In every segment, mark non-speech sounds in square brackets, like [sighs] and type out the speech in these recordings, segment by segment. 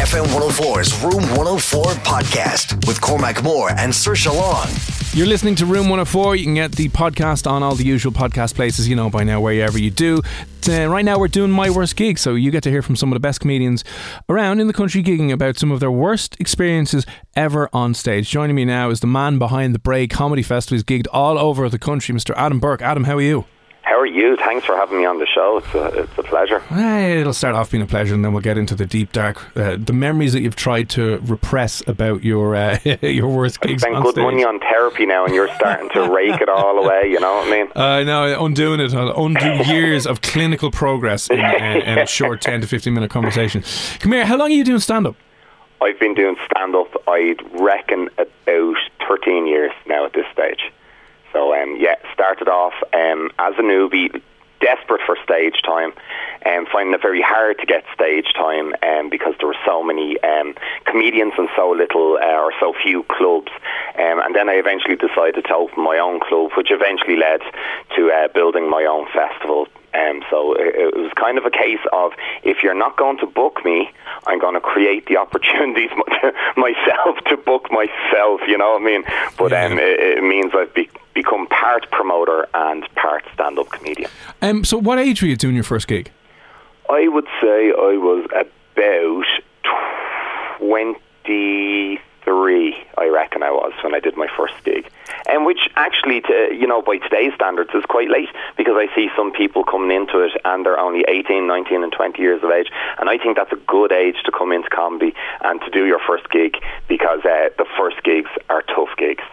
FM 104's Room 104 podcast with Cormac Moore and Sir Long. You're listening to Room 104. You can get the podcast on all the usual podcast places, you know, by now, wherever you do. Uh, right now, we're doing My Worst Gig, so you get to hear from some of the best comedians around in the country gigging about some of their worst experiences ever on stage. Joining me now is the man behind the Bray Comedy Festival. He's gigged all over the country, Mr. Adam Burke. Adam, how are you? Are you? Thanks for having me on the show. It's a, it's a pleasure. It'll start off being a pleasure, and then we'll get into the deep dark, uh, the memories that you've tried to repress about your uh, [laughs] your worst gigs. I spent on good stage. money on therapy now, and you're starting to rake it all away. You know what I mean? [laughs] I know, undoing it. I'll undo years of clinical progress in, [laughs] in, in a short 10 to 15 minute conversation. Come here, how long are you doing stand up? I've been doing stand up. I'd reckon about 13 years now at this stage. So um, yeah, started off um, as a newbie, desperate for stage time, and finding it very hard to get stage time um, because there were so many um, comedians and so little uh, or so few clubs. Um, and then I eventually decided to open my own club, which eventually led to uh, building my own festival. Um, so it, it was kind of a case of if you're not going to book me, I'm going to create the [laughs] opportunities [laughs] myself to book myself. You know what I mean? But um, it, it means I've be, become part promoter and part stand-up comedian. Um, so, what age were you doing your first gig? I would say I was about twenty-three. I reckon I was when I did my first gig, and which actually, to, you know, by today's standards, is quite late because I see some people coming into it and they're only 18, 19 and 20 years of age, and I think that's a good age to come into comedy and to do your first gig because uh, the first gigs are tough gigs.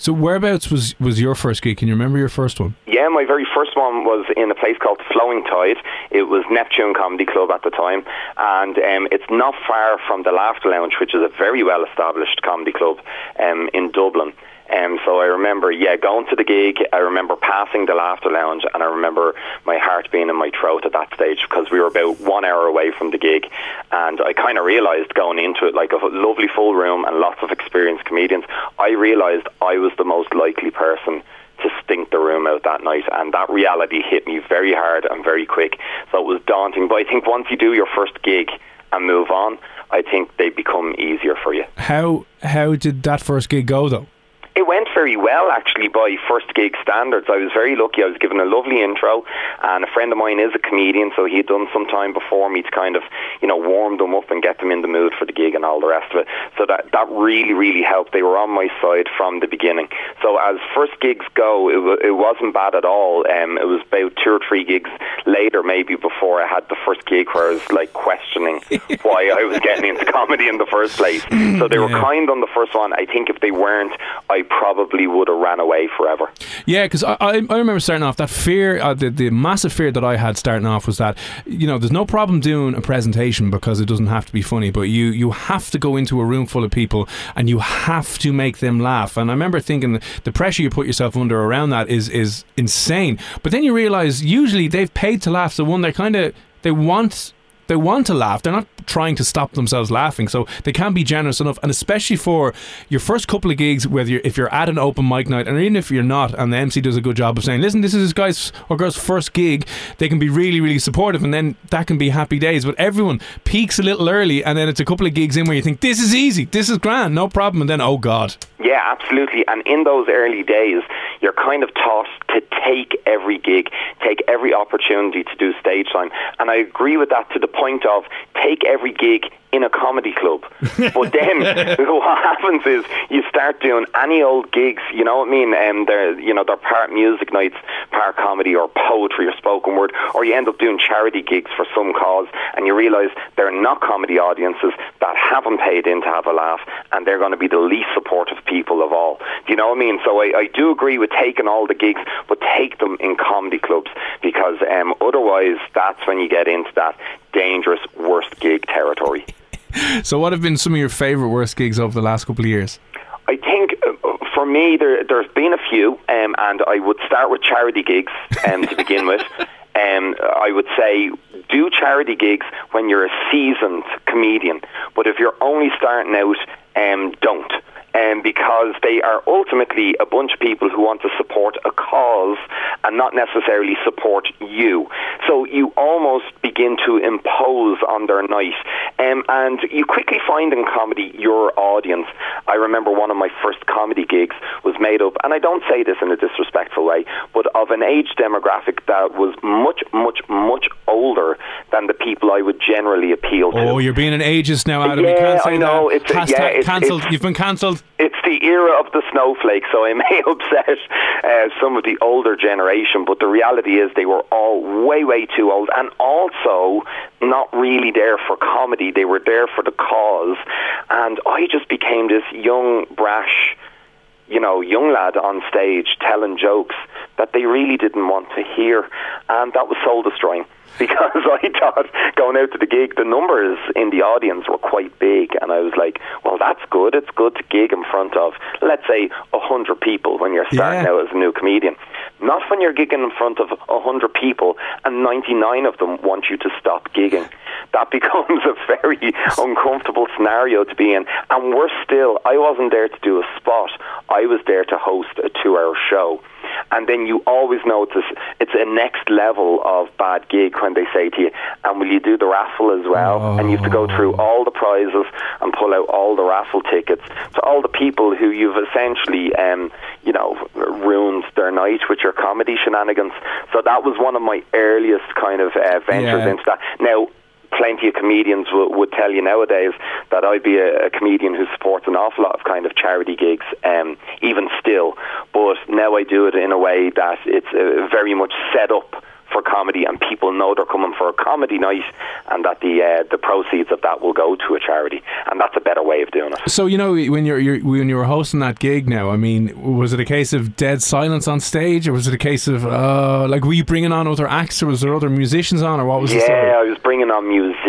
So, whereabouts was, was your first gig? Can you remember your first one? Yeah, my very first one was in a place called Flowing Tide. It was Neptune Comedy Club at the time, and um, it's not far from the Laughter Lounge, which is a very well established comedy club um, in Dublin. Um, so I remember, yeah, going to the gig. I remember passing the laughter lounge, and I remember my heart being in my throat at that stage because we were about one hour away from the gig, and I kind of realised going into it like a lovely full room and lots of experienced comedians. I realised I was the most likely person to stink the room out that night, and that reality hit me very hard and very quick. So it was daunting. But I think once you do your first gig and move on, I think they become easier for you. How how did that first gig go though? It went very well, actually, by first gig standards. I was very lucky. I was given a lovely intro, and a friend of mine is a comedian, so he'd done some time before me to kind of, you know, warm them up and get them in the mood for the gig and all the rest of it. So that that really, really helped. They were on my side from the beginning. So as first gigs go, it, w- it wasn't bad at all. Um, it was about two or three gigs later, maybe before I had the first gig, where I was like questioning [laughs] why I was getting into comedy in the first place. So they were Yeah. kind on the first one. I think if they weren't, I probably would have ran away forever. Yeah, because I, I, I remember starting off that fear, uh, the, the massive fear that I had starting off was that you know there's no problem doing a presentation because it doesn't have to be funny, but you you have to go into a room full of people and you have to make them laugh. And I remember thinking the pressure you put yourself under around that is is insane. But then you realise usually they've paid to laugh, so one they kind of they want they want to laugh. They're not trying to stop themselves laughing. So they can be generous enough, and especially for your first couple of gigs, whether you're, if you're at an open mic night, and even if you're not, and the MC does a good job of saying, "Listen, this is this guy's or girl's first gig," they can be really, really supportive, and then that can be happy days. But everyone peaks a little early, and then it's a couple of gigs in where you think, "This is easy, this is grand, no problem," and then, "Oh God." Yeah, absolutely. And in those early days, you're kind of taught to take every gig, take every opportunity to do stage time. And I agree with that to the point of take every gig in a comedy club. [laughs] but then [laughs] what happens is you start doing any old gigs, you know what I mean? And um, they're you know they're part music nights, part comedy or poetry or spoken word, or you end up doing charity gigs for some cause, and you realise they're not comedy audiences that haven't paid in to have a laugh, and they're going to be the least supportive people of all. Do you know what I mean? So I, I do agree with taking all the gigs, but take them in comedy clubs because um, otherwise that's when you get into that dangerous worst gig territory. [laughs] so, what have been some of your favourite worst gigs over the last couple of years? I think uh, for me, there, has been a few, um, and I would start with charity gigs um, to begin with. [laughs] Um, I would say do charity gigs when you're a seasoned comedian, but if you're only starting out, um, don't um, because they are ultimately a bunch of people who want to support a cause and not necessarily support you. So you almost begin to impose on their night. Um, and you quickly find in comedy your audience. I remember one of my first comedy gigs was made up, and I don't say this in a disrespectful way, but of an age demographic that was much, much, much older than the people I would generally appeal to. Oh, you're being an ageist now, Adam. Yeah, you can't say I know. that. It's, Hashtag yeah, it's, cancelled. It's, You've been cancelled. It's the era of the snowflake, so I [laughs] may upset uh, some of the older generation, but the reality is they were all way, way too old, and also not really there for comedy. They were there for the cause, and I just became this young, brash you know, young lad on stage telling jokes that they really didn't want to hear, and that was soul destroying because [laughs] I thought going out to the gig, the numbers in the audience were quite big, and I was like, well, that's good. It's good to gig in front of, let's say, a hundred people when you're starting yeah. out as a new comedian. Not when you're gigging in front of a hundred people and 99 of them want you to stop gigging. That [laughs] becomes a very uncomfortable scenario to be in. And worse still, I wasn't there to do a spot. I was there to host a two-hour show and then you always know it's a, it's a next level of bad gig when they say to you, and will you do the raffle as well? Oh. And you have to go through oh. all the prizes and pull out all the raffle tickets to all the people who you've essentially, um, you know, ruined their night with your comedy shenanigans. So that was one of my earliest kind of uh, ventures yeah. into that. Now, plenty of comedians w- would tell you nowadays that I'd be a, a, comedian who supports an awful lot of kind of charity gigs, um, even still. But now I do it in a way that it's uh, very much set up for comedy, and people know they're coming for a comedy night, and that the uh, the proceeds of that will go to a charity, and that's a better way of doing it. So you know when you're, you're when you were hosting that gig, now I mean, was it a case of dead silence on stage, or was it a case of uh, like were you bringing on other acts, or was there other musicians on, or what was? Yeah, I was bringing on musicians,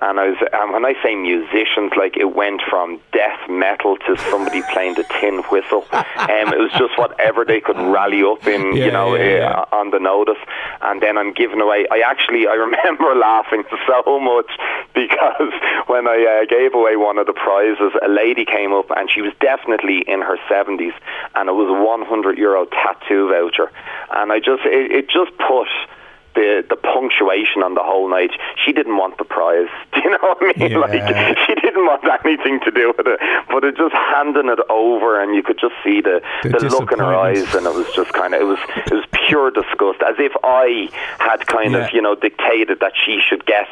and I was um, when I say musicians, like it went from death metal to somebody [laughs] playing the tin whistle. Um, it was just whatever they could rally up in, yeah, you know, yeah, yeah. Uh, on the notice and then I'm giving away. I actually I [laughs] remember laughing so much because when I uh, gave away one of the prizes, a lady came up and she was definitely in her 70s, and it was a 100 euro tattoo voucher, and I just it, it just put the the punctuation on the whole night. She didn't want the prize. [laughs] Do you know what I mean? Yeah. Like [laughs] she didn't want anything to do with it. But it just handing it over, and you could just see the the, the look in her eyes, and it was just kind of it was it was pure disgust, as if I had kind yeah. of you know dictated that she should get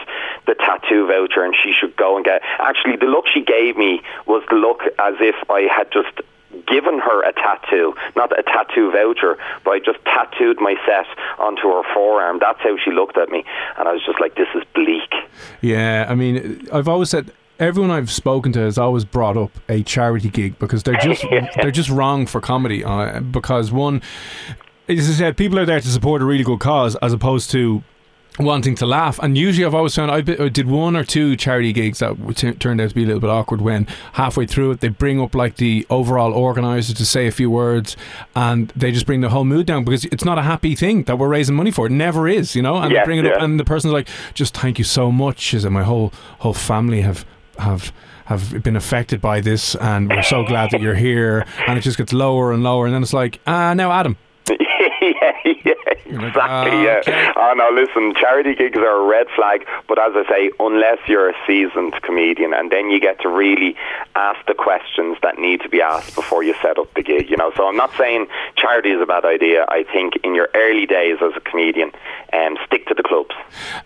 the tattoo voucher and she should go and get. Actually, the look she gave me was the look as if I had just given her a tattoo, not a tattoo voucher, but I just tattooed my set onto her forearm. That's how she looked at me, and I was just like, "This is bleak." Yeah, I mean, I've always said everyone I've spoken to has always brought up a charity gig because they're just [laughs] they're just wrong for comedy. Uh, because one, as I said, people are there to support a really good cause as opposed to wanting to laugh. And usually, I've always found I did one or two charity gigs that t- turned out to be a little bit awkward. When halfway through it, they bring up like the overall organizer to say a few words, and they just bring the whole mood down because it's not a happy thing that we're raising money for. It never is, you know. And Yeah, they bring it up, and the person's like, "Just thank you so much." Is that my whole whole family have have. Have been affected by this, and we're so glad that you're here. And it just gets lower and lower, and then it's like, ah, now Adam, [laughs] yeah, yeah, like, exactly. ah, yeah. okay. Oh no, listen, charity gigs are a red flag. But as I say, unless you're a seasoned comedian, and then you get to really ask the questions that need to be asked before you set up the gig. You know, so I'm not saying charity is a bad idea. I think in your early days as a comedian, um, stick to the clubs.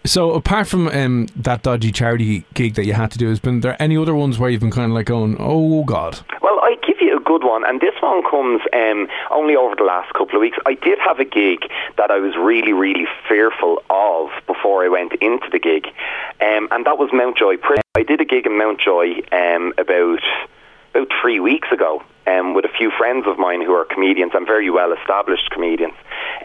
So apart from um, that dodgy charity gig that you had to do, has been there any other ones where you've been kind of like going, oh god? Well, I give you good one, and this one comes um, only over the last couple of weeks. I did have a gig that I was really, really fearful of before I went into the gig, um, and that was Mountjoy Prison. I did a gig in Mountjoy um, about about three weeks ago um, with a few friends of mine who are comedians and very well established comedians.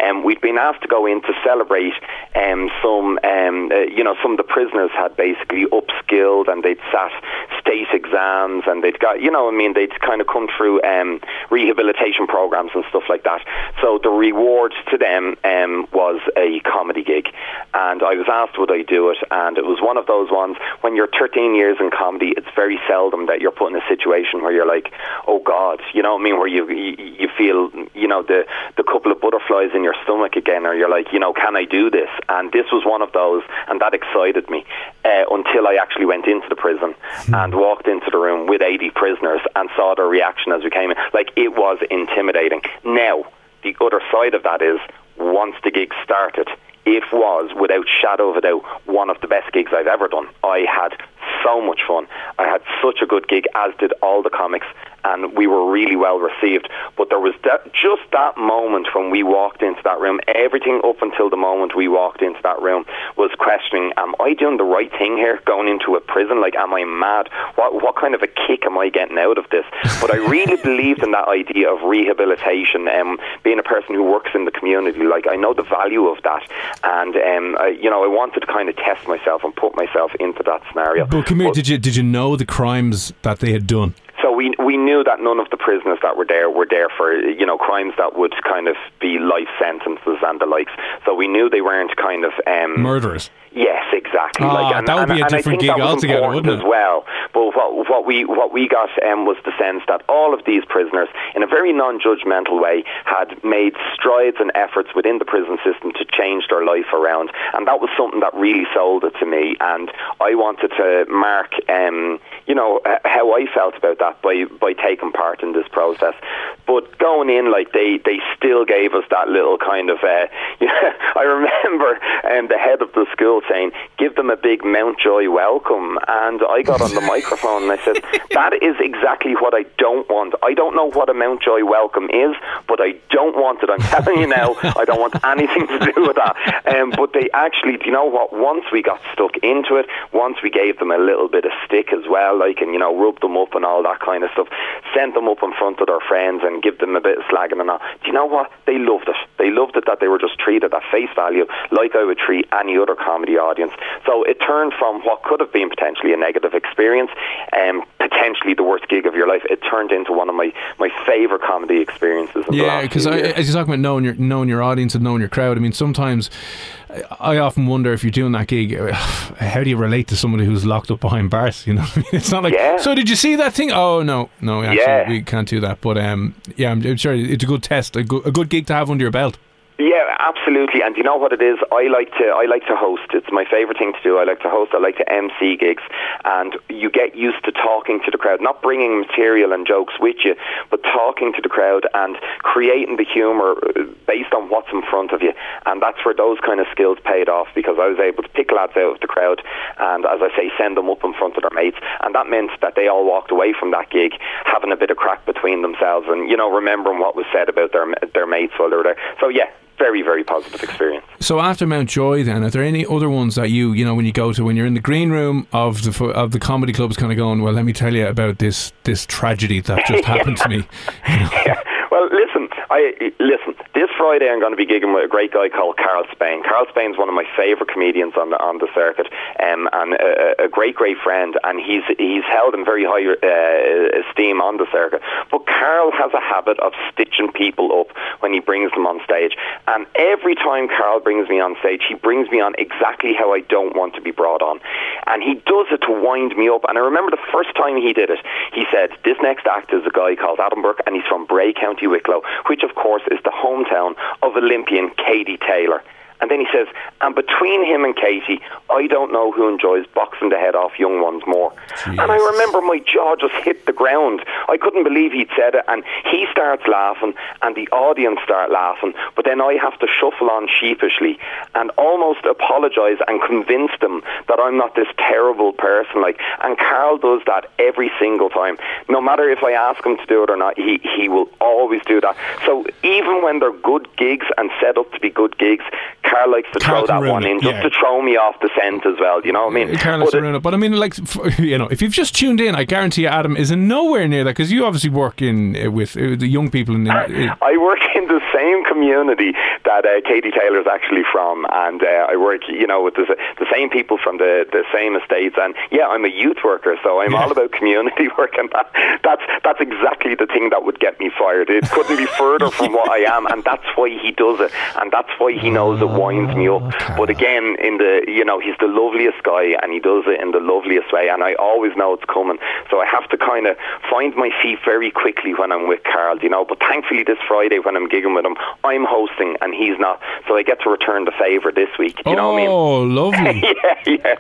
Um, we'd been asked to go in to celebrate um, some, um, uh, you know, some of the prisoners had basically upskilled and they'd sat state exams and they'd got, you know, I mean, they'd kind of come through um, rehabilitation programs and stuff like that. So the reward to them um, was a comedy gig, and I was asked would I do it, and it was one of those ones when you're 13 years in comedy, it's very seldom that you're put in a situation where you're like, oh God, you know what I mean, where you you, you feel, you know, the the couple of butterflies in your stomach again, or you're like, you know, can I do this? And this was one of those, and that excited me uh, until I actually went into the prison and walked into the room with 80 prisoners and saw their reaction as we came in. Like it was intimidating. Now, the other side of that is once the gig started, it was without shadow of a doubt one of the best gigs I've ever done. I had so much fun. I had such a good gig, as did all the comics, and we were really well received. But there was that, just that moment when we walked into that room. Everything up until the moment we walked into that room was questioning: Am I doing the right thing here? Going into a prison? Like, am I mad? What what kind of a kick am I getting out of this? [laughs] But I really believed in that idea of rehabilitation. Um, being a person who works in the community, like I know the value of that, and um, I, you know, I wanted to kind of test myself and put myself into that scenario. But come here, But- did you did you know the crimes that they had done? so we we knew that none of the prisoners that were there were there for you know crimes that would kind of be life sentences and the likes. So we knew they weren't kind of um, Murderers. Yes, exactly. Ah, that would be a and different gig altogether, wouldn't it? As well, but what what we what we got um, was the sense that all of these prisoners, in a very non-judgmental way, had made strides and efforts within the prison system to change their life around, and that was something that really sold it to me. And I wanted to mark, um, you know, h- how I felt about that by by taking part in this process. But going in, like they they still gave us that little kind of. Uh, [laughs] I remember um, the head of the school saying, "Give them a big Mountjoy welcome," and I got on the [laughs] microphone and I said, "That is exactly what I don't want. I don't know what a Mountjoy welcome is, but I don't want it. I'm telling you now, I don't want anything to do with that." Um, but they actually, do you know what? Once we got stuck into it, once we gave them a little bit of stick as well, like and you know, rub them up and all that kind of stuff, sent them up in front of their friends and give them a bit of slagging and all. Do you know what? They loved it. They loved it that they were just treated at face value like I would treat any other comedy audience. So it turned from what could have been potentially a negative experience, um, potentially the worst gig of your life. It turned into one of my, my favourite comedy experiences. Yeah, because as you're talking about knowing your knowing your audience and knowing your crowd, I mean, sometimes I often wonder if you're doing that gig, [sighs] how do you relate to somebody who's locked up behind bars? [laughs] You know, what I mean? it's not like. Yeah. So did you see that thing? Oh no, no, actually, Yeah. we can't do that. But um, yeah, I'm, I'm sure it's a good test, a good, a good gig to have under your belt. Yeah, absolutely. And you know what it is? I like to I like to host. It's my favorite thing to do. I like to host. I like to MC gigs, and you get used to talking to the crowd, not bringing material and jokes with you, but talking to the crowd and creating the humour uh, based on what's in front of you. And that's where those kind of skills paid off because I was able to pick lads out of the crowd and, as I say, send them up in front of their mates. And that meant that they all walked away from that gig having a bit of crack between themselves and you know remembering what was said about their their mates while they were there. So yeah very, very positive experience. So after Mountjoy, then are there any other ones that you, you know, when you go to when you're in the green room of the of the comedy clubs, kind of going, well, let me tell you about this this tragedy that just [laughs] happened to me. You know? [laughs] Yeah. Well, listen, I listen. This Friday, I'm going to be gigging with a great guy called Carl Spain. Carl Spain's one of my favourite comedians on the on the circuit, um, and a, a, great, great friend. And he's he's held in very high uh, Uh, esteem on the circuit. But Carl has a habit of stitching people up when he brings them on stage. And every time Carl brings me on stage, he brings me on exactly how I don't want to be brought on, and he does it to wind me up. And I remember the first time he did it, he said, "This next act is a guy called Adam Burke, and he's from Bray, County Wicklow, which of course is the hometown of Olympian Katie Taylor." And then he says, and between him and Katie, I don't know who enjoys boxing the head off young ones more. And I remember my jaw just hit the ground. I couldn't believe he'd said it. And he starts laughing, and the audience start laughing. But then I have to shuffle on sheepishly and almost apologise and convince them that I'm not this terrible person. Like, and Carl does that every single time. No matter if I ask him to do it or not, he, he will always do that. So even when they're good gigs and set up to be good gigs, Carl likes to Carl throw that one in just yeah. to throw me off the scent as well. You know what I mean? Carl likes to ruin it. But I mean, like, [laughs] you know, if you've just tuned in, I guarantee you, Adam is in nowhere near that because you obviously work in uh, with uh, the young people. In, [laughs] in, I work in the same community that uh, Katie is actually from, and uh, I work, you know, with the, the same people from the, the same estates. And yeah, I'm a youth worker, so I'm yeah. all about community [laughs] work, and that, that's that's exactly the thing that would get me fired. It couldn't be further from what I am, and that's why he does it, and that's why he knows it winds me up. Okay. But again, in the you know, he's the loveliest guy, and he does it in the loveliest way, and I always know it's coming. So I have to kind of find my feet very quickly when I'm with Carl, you know. But thankfully, this Friday when I'm gigging with him, I'm hosting and he's not, so I get to return the favour this week. You oh, know what I mean? Oh, lovely. [laughs] yeah, yeah.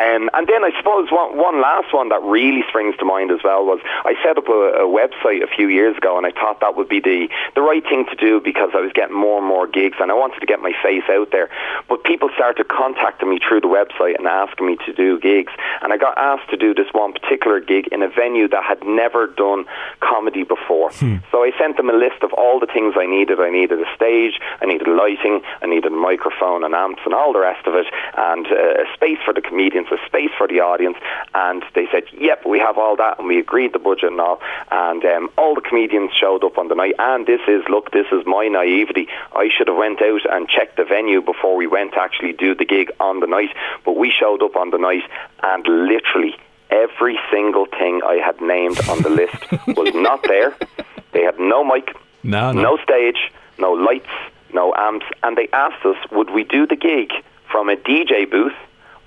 Um, and then I suppose one, one last one that really springs to mind as well was I set up a, a website a few years ago, and I thought that would be the the right thing to do because I was getting more and more gigs, and I wanted to get my face out there. But people started contacting me through the website and asking me to do gigs, and I got asked to do this one particular gig in a venue that had never done comedy before. Hmm. So I sent them a list of all the things I needed. I needed a stage, I needed lighting, I needed a microphone and amps and all the rest of it, and uh, a space for the comedians, a space for the audience. And they said, "Yep, we have all that," and we agreed the budget and all. And um, all the comedians showed up on the night. And this is, look, this is my naivety. I should have went out and checked the venue before we went to actually do the gig on the night. But we showed up on the night, and literally every single thing I had named on the list [laughs] was not there. They had no mic, no, no. no stage, no lights, no amps, and they asked us, would we do the gig from a DJ booth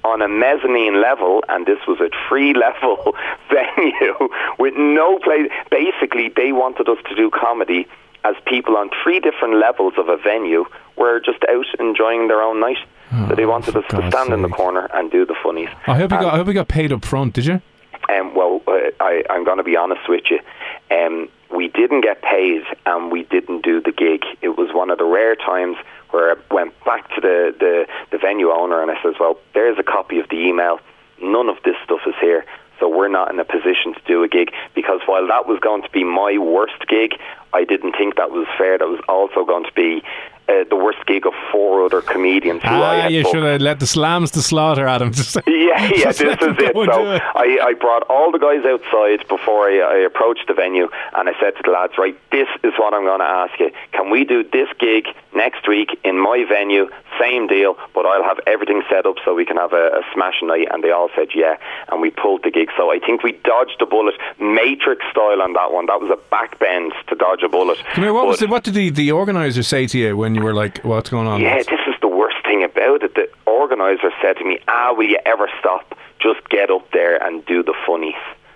on a mezzanine level, and this was a free [laughs] level [laughs] venue with no place. Basically, they wanted us to do comedy as people on three different levels of a venue were just out enjoying their own night. Oh, so they wanted us to stand sake. in the corner and do the funnies. I hope you got. I hope you got paid up front. Did you? Um, well, uh, I, I'm going to be honest with you. Um, we didn't get paid and we didn't do the gig. It was one of the rare times where I went back to the, the, the venue owner and I says, well, there's a copy of the email. None of this stuff is here. So we're not in a position to do a gig because while that was going to be my worst gig, I didn't think that was fair. That was also going to be uh, the worst gig of four other comedians who ah, I had you booked. should have let the slams to slaughter, Adam. [laughs] yeah, [laughs] yeah, this is it. So it. I, I brought all the guys outside before I, I approached the venue, and I said to the lads, right, this is what I'm going to ask you. Can we do this gig next week in my venue? Same deal, but I'll have everything set up so we can have a, a smash night. And they all said yeah, and we pulled the gig. So I think we dodged a bullet, Matrix style on that one. That was a back bend to dodge a bullet. Come here, what, was the, what did the, the organizer say to you when you were like, what's going on? Yeah, this is the worst thing about it. The organizer said to me, ah, will you ever stop? Just get up there and do the funnies.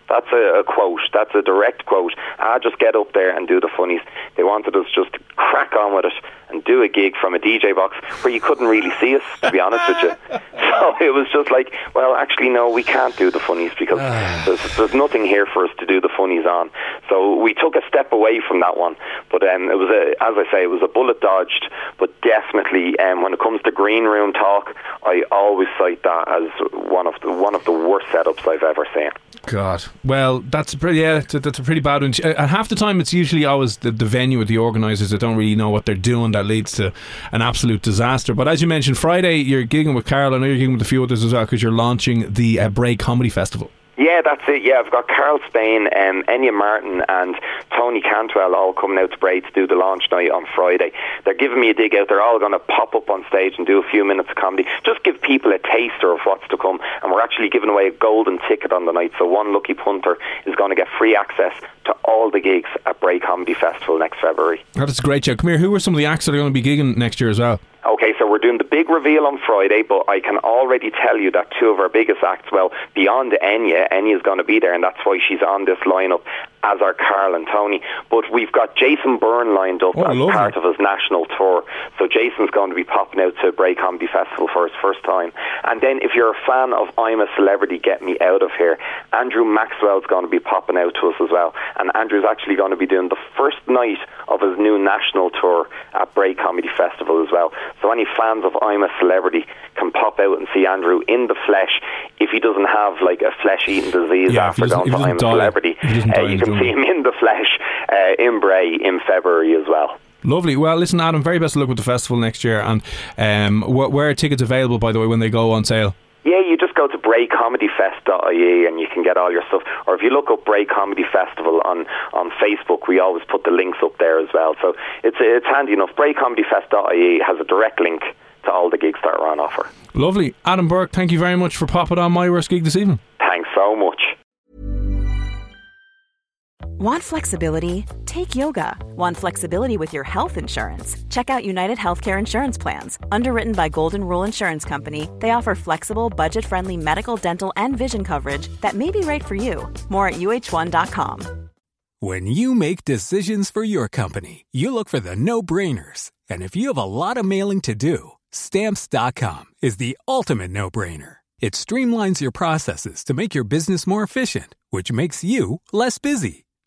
That's a, a, quote. That's a direct quote. Ah, just get up there and do the funnies. They wanted us just to crack on with it and do a gig from a DJ box where you couldn't really see us, to be honest with you. [laughs] So it was just like, well, actually, no, we can't do the funnies because [sighs] there's, there's nothing here for us to do the funnies on. So we took a step away from that one. But um, it was, a, as I say, it was a bullet dodged. But definitely, um, when it comes to green room talk, I always cite that as one of the one of the worst setups I've ever seen. God. Well, that's a pretty, yeah, that's a pretty bad one. And half the time, it's usually always the, the venue or the organisers that don't really know what they're doing that leads to an absolute disaster. But as you mentioned, Friday you're gigging with Carl. I know you're gigging with a few others as well because you're launching the uh, Bray Comedy Festival. Yeah, that's it. Yeah, I've got Carl Spain, um, Enya Martin, and Tony Cantwell all coming out to Bray to do the launch night on Friday. They're giving me a dig out. They're all going to pop up on stage and do a few minutes of comedy. Just give people a taster of what's to come. And we're actually giving away a golden ticket on the night. So one lucky punter is going to get free access to all the gigs at Bray Comedy Festival next February. That's a great show. Come here. Who are some of the acts that are going to be gigging next year as well? Okay, so we're doing the big reveal on Friday, but I can already tell you that two of our biggest acts, well, beyond Enya, Enya's going to be there, and that's why she's on this lineup as are Carl and Tony. But we've got Jason Byrne lined up Oh, as lovely. part of his national tour. So Jason's going to be popping out to Bray Comedy Festival for his first time. And then if you're a fan of I'm a Celebrity, Get Me Out of Here, Andrew Maxwell's going to be popping out to us as well. And Andrew's actually going to be doing the first night of his new national tour at Bray Comedy Festival as well. So any fans of I'm a Celebrity can pop out and see Andrew in the flesh if he doesn't have like a flesh-eating disease Yeah, after going to I'm a Celebrity. if he doesn't Uh, you can see him in the flesh uh, in Bray in February as well. Lovely. Well, listen, Adam. Very best of luck with the festival next year. And um, wh- where are tickets available, by the way, when they go on sale? Yeah, you just go to braycomedyfest.ie and you can get all your stuff. Or if you look up Bray Comedy Festival on, on Facebook, we always put the links up there as well. So it's it's handy enough. Braycomedyfest.ie has a direct link to all the gigs that are on offer. Lovely. Adam Burke, thank you very much for popping on my worst gig this evening. Thanks so much. Want flexibility? Take yoga. Want flexibility with your health insurance? Check out United Healthcare Insurance Plans. Underwritten by Golden Rule Insurance Company, they offer flexible, budget friendly medical, dental, and vision coverage that may be right for you. More at uh1.com. When you make decisions for your company, you look for the no brainers. And if you have a lot of mailing to do, stamps.com is the ultimate no brainer. It streamlines your processes to make your business more efficient, which makes you less busy.